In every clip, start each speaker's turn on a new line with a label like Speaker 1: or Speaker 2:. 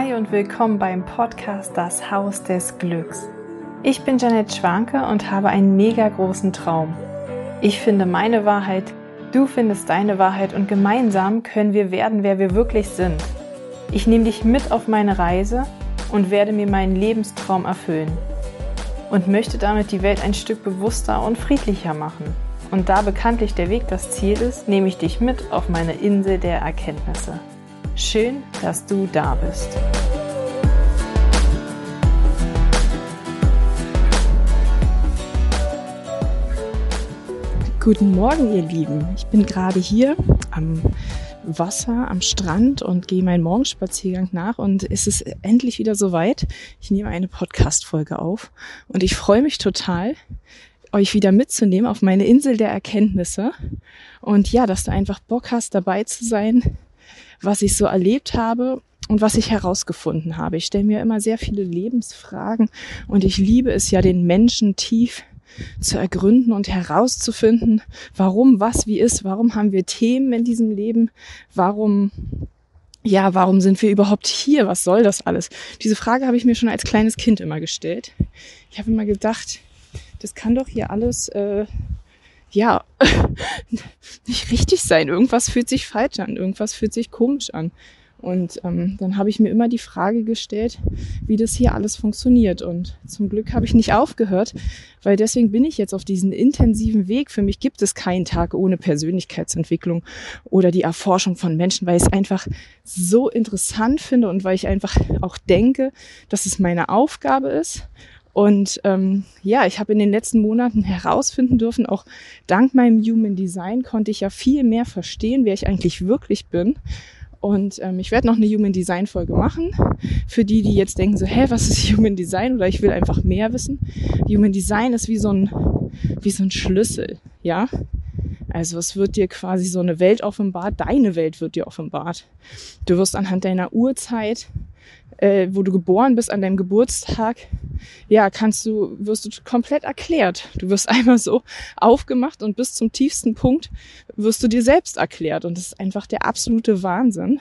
Speaker 1: Hi und willkommen beim Podcast Das Haus des Glücks. Ich bin Janet Schwanke und habe einen mega großen Traum. Ich finde meine Wahrheit, du findest deine Wahrheit und gemeinsam können wir werden, wer wir wirklich sind. Ich nehme dich mit auf meine Reise und werde mir meinen Lebenstraum erfüllen und möchte damit die Welt ein Stück bewusster und friedlicher machen. Und da bekanntlich der Weg das Ziel ist, nehme ich dich mit auf meine Insel der Erkenntnisse. Schön, dass du da bist.
Speaker 2: Guten Morgen, ihr Lieben. Ich bin gerade hier am Wasser, am Strand und gehe meinen Morgenspaziergang nach und es ist endlich wieder soweit. Ich nehme eine Podcast-Folge auf und ich freue mich total, euch wieder mitzunehmen auf meine Insel der Erkenntnisse. Und ja, dass du einfach Bock hast, dabei zu sein, was ich so erlebt habe und was ich herausgefunden habe. Ich stelle mir immer sehr viele Lebensfragen und ich liebe es ja, den Menschen tief zu ergründen und herauszufinden, warum was wie ist, warum haben wir Themen in diesem Leben, warum ja, warum sind wir überhaupt hier? Was soll das alles? Diese Frage habe ich mir schon als kleines Kind immer gestellt. Ich habe immer gedacht, das kann doch hier alles äh, ja, nicht richtig sein. Irgendwas fühlt sich falsch an, irgendwas fühlt sich komisch an. Und ähm, dann habe ich mir immer die Frage gestellt, wie das hier alles funktioniert. Und zum Glück habe ich nicht aufgehört, weil deswegen bin ich jetzt auf diesen intensiven Weg. Für mich gibt es keinen Tag ohne Persönlichkeitsentwicklung oder die Erforschung von Menschen, weil ich es einfach so interessant finde und weil ich einfach auch denke, dass es meine Aufgabe ist und ähm, ja, ich habe in den letzten Monaten herausfinden dürfen, auch dank meinem Human Design konnte ich ja viel mehr verstehen, wer ich eigentlich wirklich bin. Und ähm, ich werde noch eine Human Design Folge machen. Für die, die jetzt denken so, hä, was ist Human Design? Oder ich will einfach mehr wissen. Human Design ist wie so ein, wie so ein Schlüssel, ja. Also es wird dir quasi so eine Welt offenbart, deine Welt wird dir offenbart. Du wirst anhand deiner Uhrzeit äh, wo du geboren bist, an deinem Geburtstag, ja, kannst du, wirst du komplett erklärt. Du wirst einmal so aufgemacht und bis zum tiefsten Punkt wirst du dir selbst erklärt. Und das ist einfach der absolute Wahnsinn.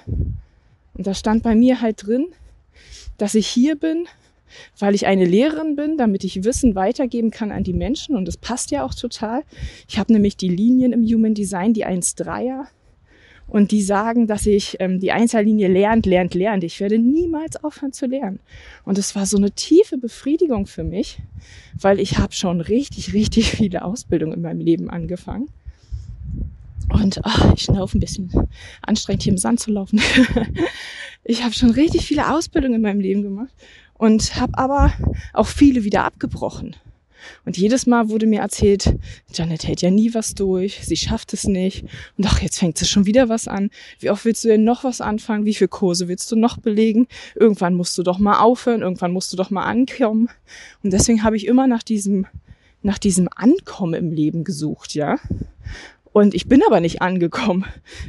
Speaker 2: Und da stand bei mir halt drin, dass ich hier bin, weil ich eine Lehrerin bin, damit ich Wissen weitergeben kann an die Menschen. Und das passt ja auch total. Ich habe nämlich die Linien im Human Design, die 1-3er und die sagen, dass ich ähm, die Einzellinie lernt, lernt, lernt. Ich werde niemals aufhören zu lernen. Und es war so eine tiefe Befriedigung für mich, weil ich habe schon richtig, richtig viele Ausbildungen in meinem Leben angefangen. Und oh, ich schnaufe ein bisschen anstrengend hier im Sand zu laufen. ich habe schon richtig viele Ausbildungen in meinem Leben gemacht und habe aber auch viele wieder abgebrochen. Und jedes Mal wurde mir erzählt, Janet hält ja nie was durch, sie schafft es nicht. Und ach, jetzt fängt sie schon wieder was an. Wie oft willst du denn noch was anfangen? Wie viele Kurse willst du noch belegen? Irgendwann musst du doch mal aufhören, irgendwann musst du doch mal ankommen. Und deswegen habe ich immer nach diesem, nach diesem Ankommen im Leben gesucht, ja. Und ich bin aber nicht angekommen,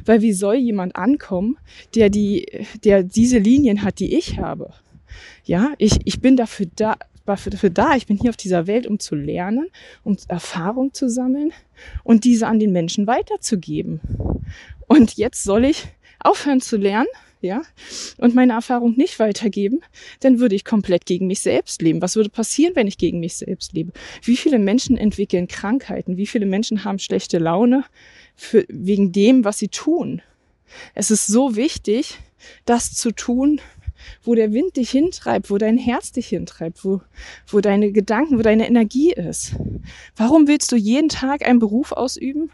Speaker 2: weil wie soll jemand ankommen, der die, der diese Linien hat, die ich habe? Ja, ich, ich bin dafür da, war für, dafür da. Ich bin hier auf dieser Welt, um zu lernen, um Erfahrung zu sammeln und diese an den Menschen weiterzugeben. Und jetzt soll ich aufhören zu lernen, ja, und meine Erfahrung nicht weitergeben, dann würde ich komplett gegen mich selbst leben. Was würde passieren, wenn ich gegen mich selbst lebe? Wie viele Menschen entwickeln Krankheiten? Wie viele Menschen haben schlechte Laune für, wegen dem, was sie tun? Es ist so wichtig, das zu tun, wo der Wind dich hintreibt, wo dein Herz dich hintreibt, wo, wo deine Gedanken, wo deine Energie ist. Warum willst du jeden Tag einen Beruf ausüben,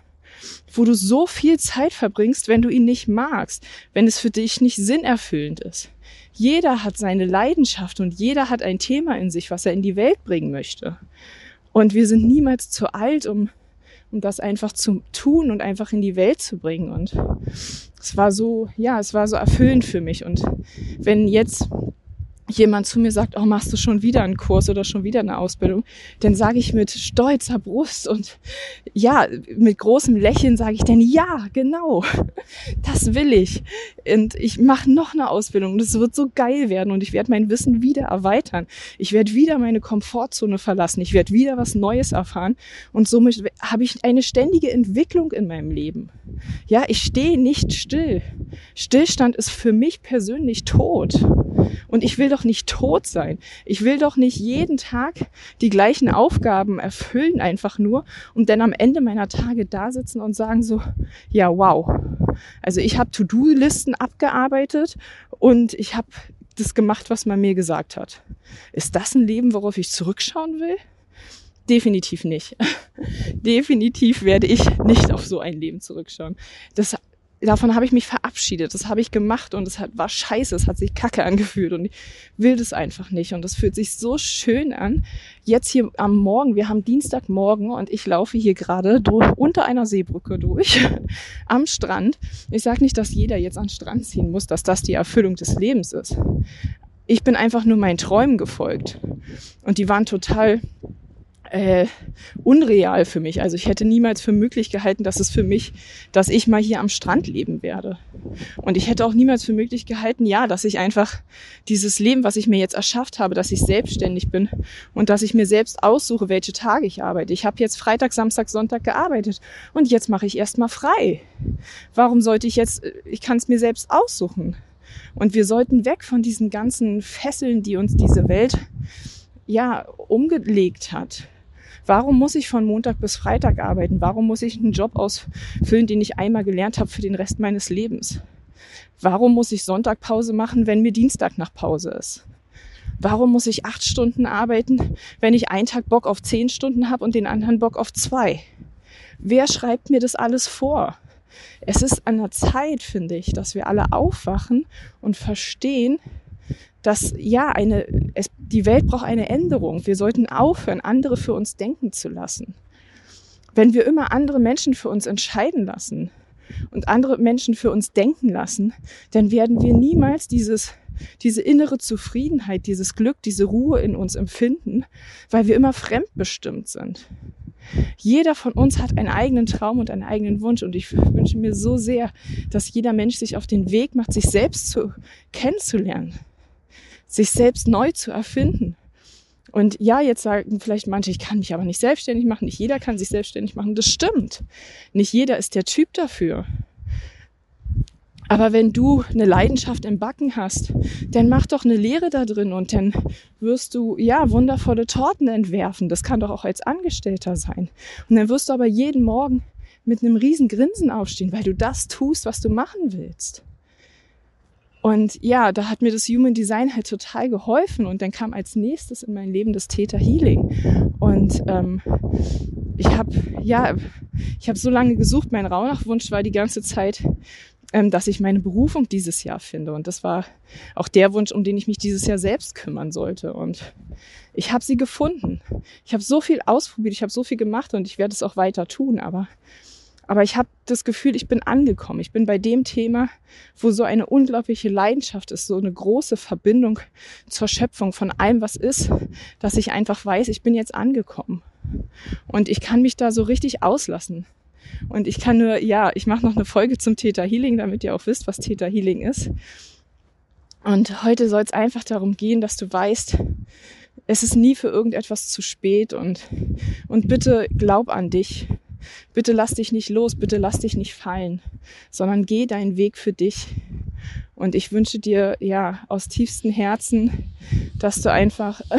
Speaker 2: wo du so viel Zeit verbringst, wenn du ihn nicht magst, wenn es für dich nicht sinnerfüllend ist? Jeder hat seine Leidenschaft und jeder hat ein Thema in sich, was er in die Welt bringen möchte. Und wir sind niemals zu alt, um um das einfach zu tun und einfach in die Welt zu bringen. Und es war so, ja, es war so erfüllend für mich. Und wenn jetzt jemand zu mir sagt, oh, machst du schon wieder einen Kurs oder schon wieder eine Ausbildung, dann sage ich mit stolzer Brust und ja, mit großem Lächeln sage ich dann, ja, genau, das will ich. Und ich mache noch eine Ausbildung und es wird so geil werden und ich werde mein Wissen wieder erweitern. Ich werde wieder meine Komfortzone verlassen. Ich werde wieder was Neues erfahren und somit habe ich eine ständige Entwicklung in meinem Leben. Ja, ich stehe nicht still. Stillstand ist für mich persönlich tot. Und ich will doch nicht tot sein. Ich will doch nicht jeden Tag die gleichen Aufgaben erfüllen, einfach nur, und dann am Ende meiner Tage da sitzen und sagen so, ja, wow. Also ich habe To-Do-Listen abgearbeitet und ich habe das gemacht, was man mir gesagt hat. Ist das ein Leben, worauf ich zurückschauen will? Definitiv nicht. Definitiv werde ich nicht auf so ein Leben zurückschauen. Das, davon habe ich mich verabschiedet. Das habe ich gemacht und es hat, war scheiße. Es hat sich kacke angefühlt und ich will das einfach nicht. Und das fühlt sich so schön an. Jetzt hier am Morgen, wir haben Dienstagmorgen und ich laufe hier gerade unter einer Seebrücke durch am Strand. Ich sage nicht, dass jeder jetzt an den Strand ziehen muss, dass das die Erfüllung des Lebens ist. Ich bin einfach nur meinen Träumen gefolgt. Und die waren total äh, unreal für mich. Also ich hätte niemals für möglich gehalten, dass es für mich, dass ich mal hier am Strand leben werde. Und ich hätte auch niemals für möglich gehalten, ja, dass ich einfach dieses Leben, was ich mir jetzt erschafft habe, dass ich selbstständig bin und dass ich mir selbst aussuche, welche Tage ich arbeite. Ich habe jetzt Freitag, Samstag, Sonntag gearbeitet und jetzt mache ich erstmal frei. Warum sollte ich jetzt, ich kann es mir selbst aussuchen. Und wir sollten weg von diesen ganzen Fesseln, die uns diese Welt ja umgelegt hat. Warum muss ich von Montag bis Freitag arbeiten? Warum muss ich einen Job ausfüllen, den ich einmal gelernt habe für den Rest meines Lebens? Warum muss ich Sonntag Pause machen, wenn mir Dienstag nach Pause ist? Warum muss ich acht Stunden arbeiten, wenn ich einen Tag Bock auf zehn Stunden habe und den anderen Bock auf zwei? Wer schreibt mir das alles vor? Es ist an der Zeit, finde ich, dass wir alle aufwachen und verstehen, dass ja, eine, es, die Welt braucht eine Änderung. Wir sollten aufhören, andere für uns denken zu lassen. Wenn wir immer andere Menschen für uns entscheiden lassen und andere Menschen für uns denken lassen, dann werden wir niemals dieses, diese innere Zufriedenheit, dieses Glück, diese Ruhe in uns empfinden, weil wir immer fremdbestimmt sind. Jeder von uns hat einen eigenen Traum und einen eigenen Wunsch und ich wünsche mir so sehr, dass jeder Mensch sich auf den Weg macht, sich selbst zu kennenzulernen sich selbst neu zu erfinden. Und ja, jetzt sagen vielleicht manche, ich kann mich aber nicht selbstständig machen. Nicht jeder kann sich selbstständig machen. Das stimmt. Nicht jeder ist der Typ dafür. Aber wenn du eine Leidenschaft im Backen hast, dann mach doch eine Lehre da drin und dann wirst du, ja, wundervolle Torten entwerfen. Das kann doch auch als Angestellter sein. Und dann wirst du aber jeden Morgen mit einem riesen Grinsen aufstehen, weil du das tust, was du machen willst. Und ja, da hat mir das Human Design halt total geholfen. Und dann kam als nächstes in mein Leben das Theta Healing. Und ähm, ich habe ja, ich habe so lange gesucht. Mein Rauhnachwunsch war die ganze Zeit, ähm, dass ich meine Berufung dieses Jahr finde. Und das war auch der Wunsch, um den ich mich dieses Jahr selbst kümmern sollte. Und ich habe sie gefunden. Ich habe so viel ausprobiert, ich habe so viel gemacht und ich werde es auch weiter tun. Aber aber ich habe das Gefühl, ich bin angekommen. Ich bin bei dem Thema, wo so eine unglaubliche Leidenschaft ist, so eine große Verbindung zur Schöpfung von allem, was ist, dass ich einfach weiß, ich bin jetzt angekommen. Und ich kann mich da so richtig auslassen. Und ich kann nur, ja, ich mache noch eine Folge zum Theta Healing, damit ihr auch wisst, was Theta Healing ist. Und heute soll es einfach darum gehen, dass du weißt, es ist nie für irgendetwas zu spät und, und bitte glaub an dich bitte lass dich nicht los, bitte lass dich nicht fallen, sondern geh deinen Weg für dich. Und ich wünsche dir ja aus tiefstem Herzen, dass du einfach äh,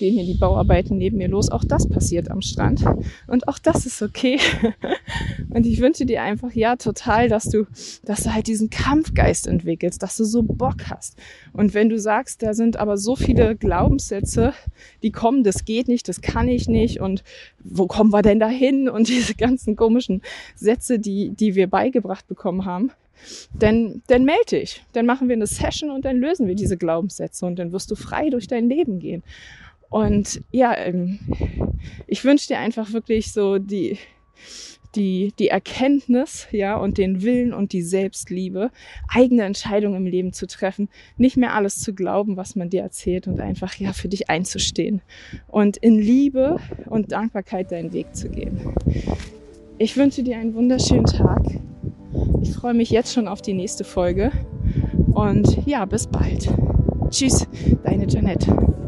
Speaker 2: gehen hier die Bauarbeiten neben mir los. Auch das passiert am Strand. Und auch das ist okay. Und ich wünsche dir einfach, ja, total, dass du, dass du halt diesen Kampfgeist entwickelst, dass du so Bock hast. Und wenn du sagst, da sind aber so viele Glaubenssätze, die kommen, das geht nicht, das kann ich nicht und wo kommen wir denn dahin? Und diese ganzen komischen Sätze, die, die wir beigebracht bekommen haben, dann, dann melde dich. Dann machen wir eine Session und dann lösen wir diese Glaubenssätze und dann wirst du frei durch dein Leben gehen. Und ja, ähm, ich wünsche dir einfach wirklich so die, die, die Erkenntnis, ja, und den Willen und die Selbstliebe, eigene Entscheidungen im Leben zu treffen, nicht mehr alles zu glauben, was man dir erzählt und einfach, ja, für dich einzustehen und in Liebe und Dankbarkeit deinen Weg zu gehen. Ich wünsche dir einen wunderschönen Tag. Ich freue mich jetzt schon auf die nächste Folge und ja, bis bald. Tschüss, deine Janette.